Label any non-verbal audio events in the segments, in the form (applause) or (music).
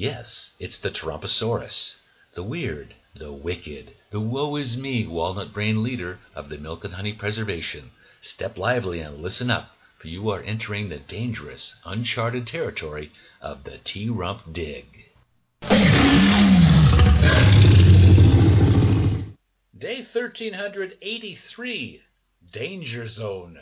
Yes, it's the Tarumposaurus, the weird, the wicked, the woe is me walnut brain leader of the Milk and Honey Preservation. Step lively and listen up, for you are entering the dangerous, uncharted territory of the T Rump Dig. Day 1383, Danger Zone.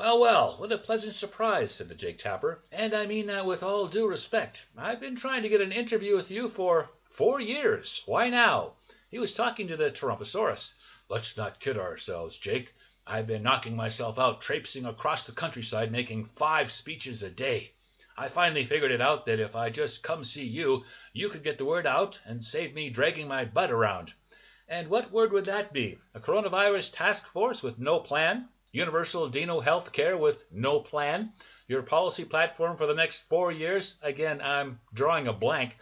Well, well, what a pleasant surprise, said the Jake Tapper, and I mean that with all due respect. I've been trying to get an interview with you for four years. Why now? He was talking to the Tarumposaurus. Let's not kid ourselves, Jake. I've been knocking myself out traipsing across the countryside making five speeches a day. I finally figured it out that if I just come see you, you could get the word out and save me dragging my butt around. And what word would that be? A coronavirus task force with no plan? Universal Dino health care with no plan? Your policy platform for the next four years? Again, I'm drawing a blank.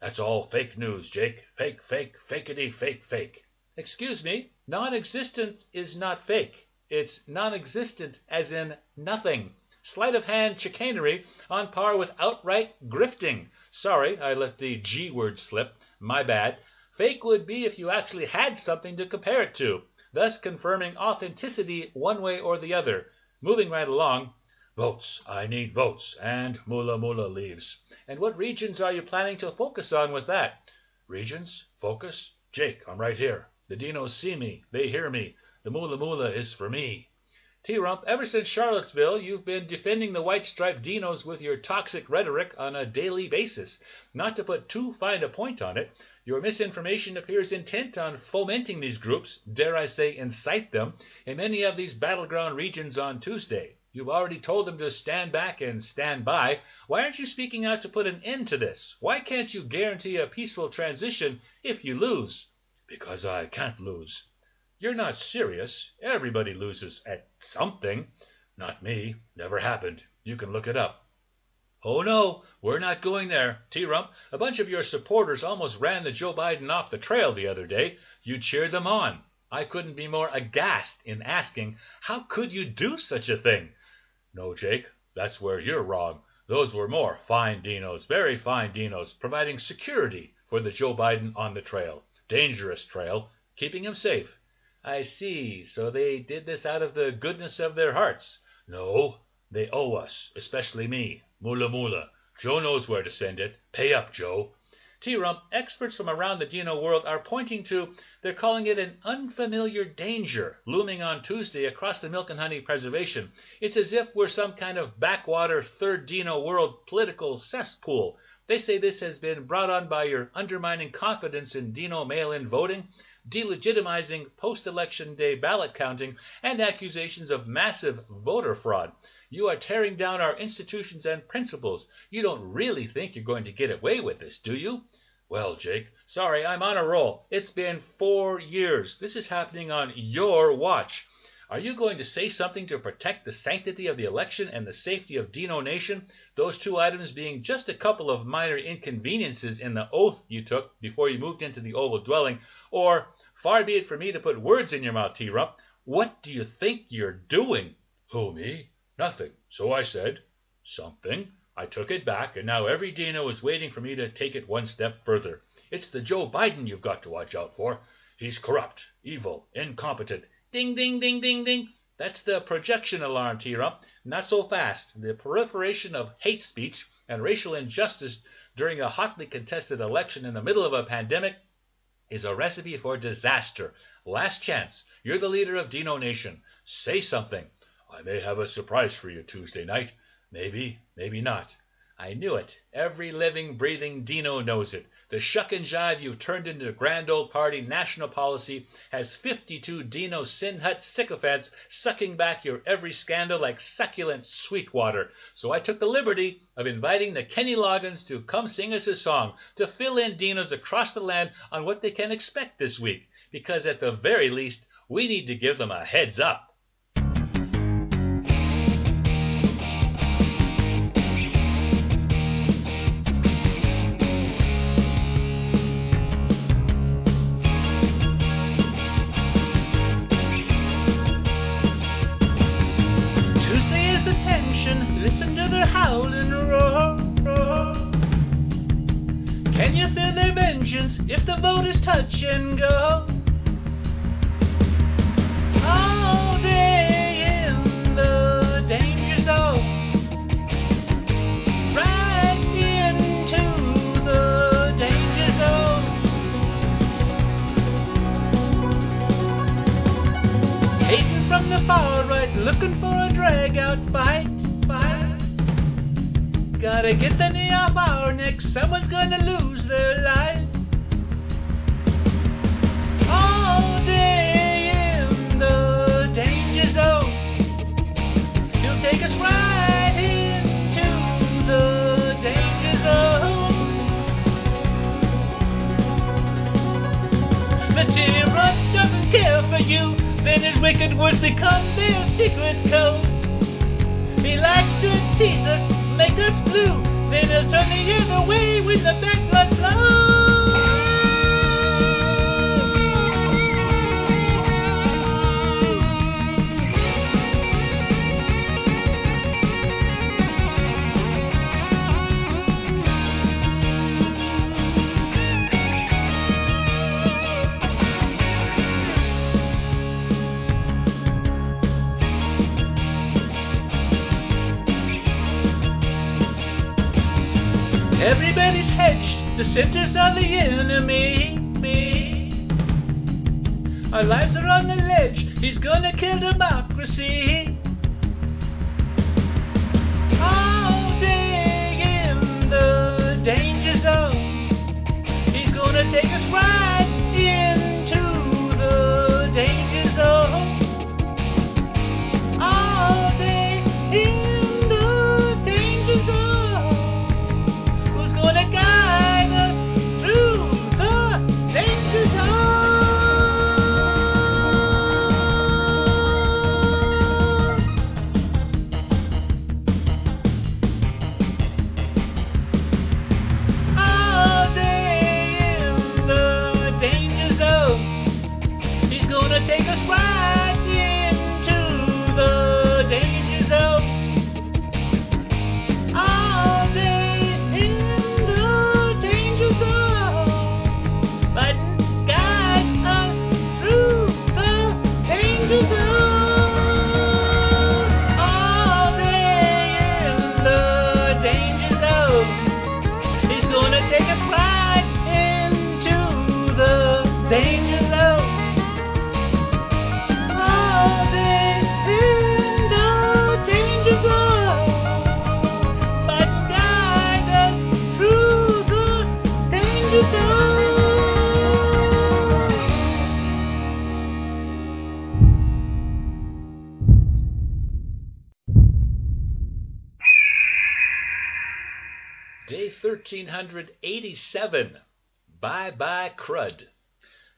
That's all fake news, Jake. Fake, fake, fakeity, fake, fake. Excuse me, non existent is not fake. It's non existent as in nothing. Sleight of hand chicanery on par with outright grifting. Sorry, I let the G word slip. My bad. Fake would be if you actually had something to compare it to, thus confirming authenticity one way or the other. Moving right along. Votes. I need votes. And Moola Moola leaves. And what regions are you planning to focus on with that? Regions? Focus? Jake, I'm right here. The dinos see me. They hear me. The Moola Moola is for me. T Rump, ever since Charlottesville, you've been defending the white striped dinos with your toxic rhetoric on a daily basis. Not to put too fine a point on it, your misinformation appears intent on fomenting these groups, dare I say incite them, in many of these battleground regions on Tuesday. You've already told them to stand back and stand by. Why aren't you speaking out to put an end to this? Why can't you guarantee a peaceful transition if you lose? Because I can't lose. You're not serious. Everybody loses at something. Not me. Never happened. You can look it up. Oh, no, we're not going there. T Rump, a bunch of your supporters almost ran the Joe Biden off the trail the other day. You cheered them on. I couldn't be more aghast in asking, how could you do such a thing? No, Jake, that's where you're wrong. Those were more fine dinos, very fine dinos, providing security for the Joe Biden on the trail. Dangerous trail, keeping him safe. I see. So they did this out of the goodness of their hearts. No, they owe us, especially me. Moola moola. Joe knows where to send it. Pay up, Joe. T Rump, experts from around the Dino world are pointing to, they're calling it an unfamiliar danger looming on Tuesday across the Milk and Honey Preservation. It's as if we're some kind of backwater third Dino world political cesspool. They say this has been brought on by your undermining confidence in Dino mail in voting delegitimizing post election day ballot counting, and accusations of massive voter fraud. You are tearing down our institutions and principles. You don't really think you're going to get away with this, do you? Well, Jake, sorry, I'm on a roll. It's been four years. This is happening on your watch. Are you going to say something to protect the sanctity of the election and the safety of Dino Nation? Those two items being just a couple of minor inconveniences in the oath you took before you moved into the oval dwelling. Or, far be it from me to put words in your mouth, T Rump, what do you think you're doing? Who, me? Nothing. So I said. Something. I took it back, and now every Dino is waiting for me to take it one step further. It's the Joe Biden you've got to watch out for. He's corrupt, evil, incompetent. Ding, ding, ding, ding, ding. That's the projection alarm, T Rump. Not so fast. The proliferation of hate speech and racial injustice during a hotly contested election in the middle of a pandemic is a recipe for disaster. Last chance. You're the leader of Dino Nation. Say something. I may have a surprise for you Tuesday night. Maybe, maybe not. I knew it. Every living, breathing Dino knows it. The shuck and jive you've turned into grand old party national policy has 52 Dino sin hut sycophants sucking back your every scandal like succulent sweet water. So I took the liberty of inviting the Kenny Loggins to come sing us a song to fill in Dinos across the land on what they can expect this week. Because at the very least, we need to give them a heads up. Touch and go? All day in the danger zone. Right into the danger zone. Hating from the far right, looking for a drag out fight, fight. Gotta get the knee off our neck, someone's gonna lose their life. Everybody's hedged, the centers are the enemy. Me. Our lives are on the ledge, he's gonna kill democracy. All day in the danger zone, he's gonna take us right 1387. Bye bye, crud.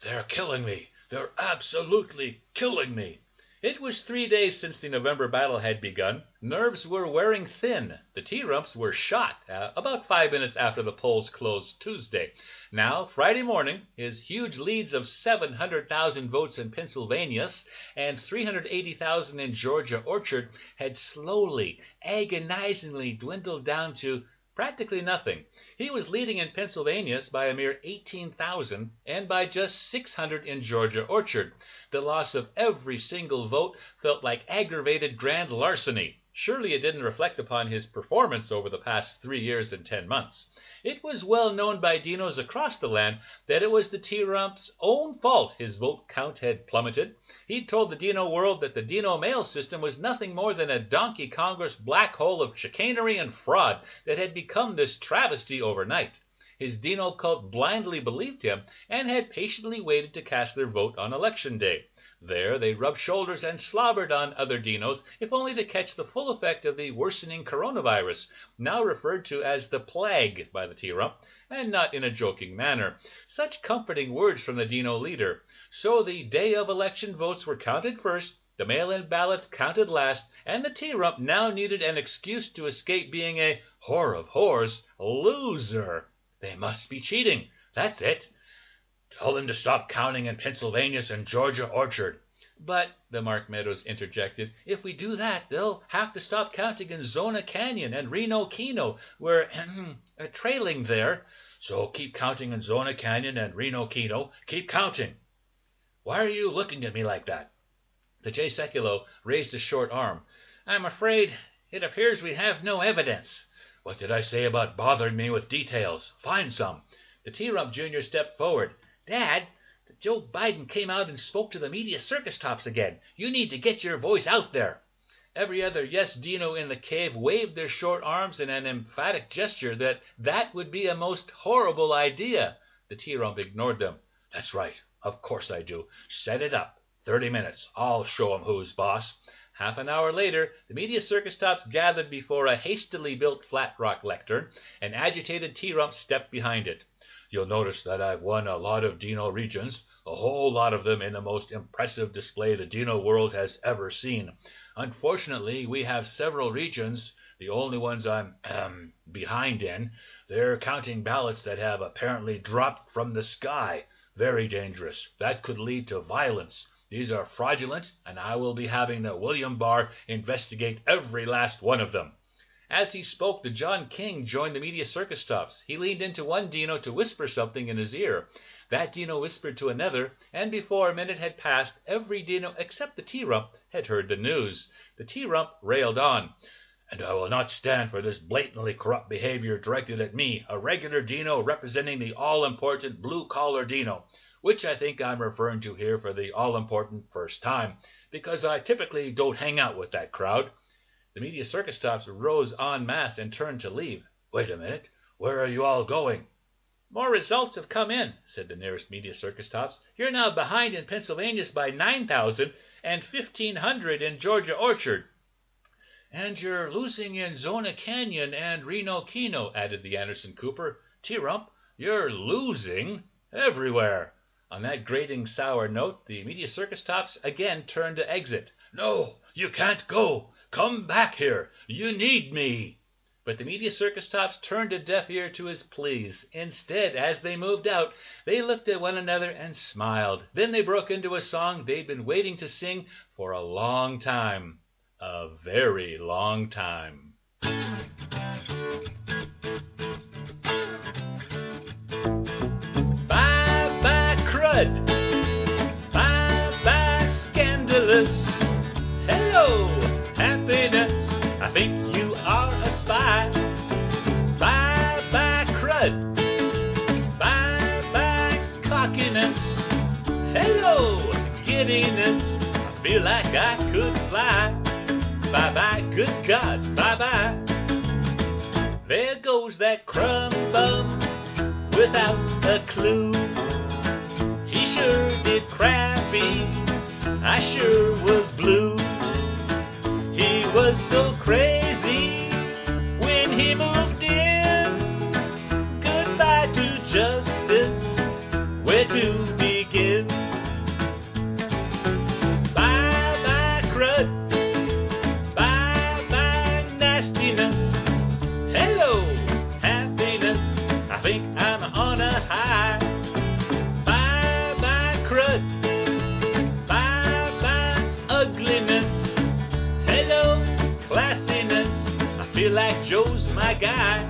They're killing me. They're absolutely killing me. It was three days since the November battle had begun. Nerves were wearing thin. The T-Rumps were shot uh, about five minutes after the polls closed Tuesday. Now, Friday morning, his huge leads of 700,000 votes in Pennsylvania and 380,000 in Georgia Orchard had slowly, agonizingly dwindled down to practically nothing. He was leading in Pennsylvania by a mere 18,000 and by just 600 in Georgia Orchard. The loss of every single vote felt like aggravated grand larceny. Surely it didn't reflect upon his performance over the past three years and ten months. It was well known by Dinos across the land that it was the T-Rump's own fault his vote count had plummeted. He'd told the Dino world that the Dino mail system was nothing more than a donkey Congress black hole of chicanery and fraud that had become this travesty overnight. His Dino cult blindly believed him and had patiently waited to cast their vote on election day. There they rubbed shoulders and slobbered on other dinos, if only to catch the full effect of the worsening coronavirus, now referred to as the plague by the T-Rump, and not in a joking manner. Such comforting words from the dino leader. So the day of election votes were counted first, the mail-in ballots counted last, and the T-Rump now needed an excuse to escape being a whore of whores loser. They must be cheating. That's it. Tell them to stop counting in Pennsylvania's and Georgia Orchard. But, the Mark Meadows interjected, if we do that, they'll have to stop counting in Zona Canyon and Reno Kino. We're (clears throat) uh, trailing there. So keep counting in Zona Canyon and Reno Kino. Keep counting. Why are you looking at me like that? The Jay Sekulow raised a short arm. I'm afraid it appears we have no evidence. What did I say about bothering me with details? Find some. The T Rump Jr. stepped forward. Dad, Joe Biden came out and spoke to the media circus tops again. You need to get your voice out there. Every other yes Dino in the cave waved their short arms in an emphatic gesture that that would be a most horrible idea. The T Rump ignored them. That's right. Of course I do. Set it up. Thirty minutes. I'll show 'em who's boss. Half an hour later the media circus tops gathered before a hastily built flat rock lectern. and agitated T Rump stepped behind it. You'll notice that I've won a lot of Dino regions, a whole lot of them in the most impressive display the Dino world has ever seen. Unfortunately, we have several regions, the only ones I'm um, behind in. They're counting ballots that have apparently dropped from the sky. Very dangerous. That could lead to violence. These are fraudulent, and I will be having the William Barr investigate every last one of them. As he spoke, the John King joined the media circus tops. He leaned into one Dino to whisper something in his ear. That Dino whispered to another, and before a minute had passed, every Dino except the T Rump had heard the news. The T Rump railed on. And I will not stand for this blatantly corrupt behavior directed at me, a regular Dino representing the all important blue collar Dino, which I think I'm referring to here for the all important first time, because I typically don't hang out with that crowd. The media circus tops rose en masse and turned to leave. Wait a minute. Where are you all going? More results have come in, said the nearest media circus tops. You're now behind in Pennsylvania's by 9,000 and 1,500 in Georgia Orchard. And you're losing in Zona Canyon and Reno Kino, added the Anderson Cooper. T-Rump, you're losing everywhere. On that grating sour note, the media circus tops again turned to exit. No, you can't go. Come back here. You need me. But the media circus tops turned a deaf ear to his pleas. Instead, as they moved out, they looked at one another and smiled. Then they broke into a song they'd been waiting to sing for a long time. A very long time. Scandalous. Hello, happiness. I think you are a spy. Bye bye, crud. Bye bye, cockiness. Hello, giddiness. I feel like I could fly. Bye bye, good God, bye bye. There goes that crumb bum without a clue. My guy.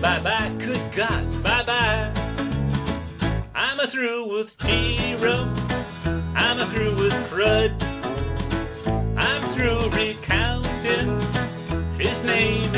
Bye bye, good God, bye bye. I'm a through with T-Rump. I'm a through with crud. I'm through recounting. His name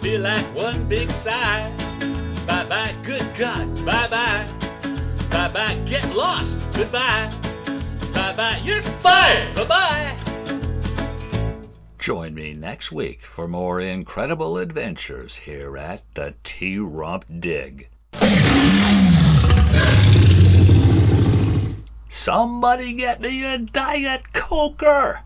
Feel like one big sigh. Bye bye, good God. Bye bye. Bye bye, get lost. Goodbye. Bye bye, you're fired. Bye bye. Join me next week for more incredible adventures here at the T Rump Dig. Somebody get me a Diet Coker!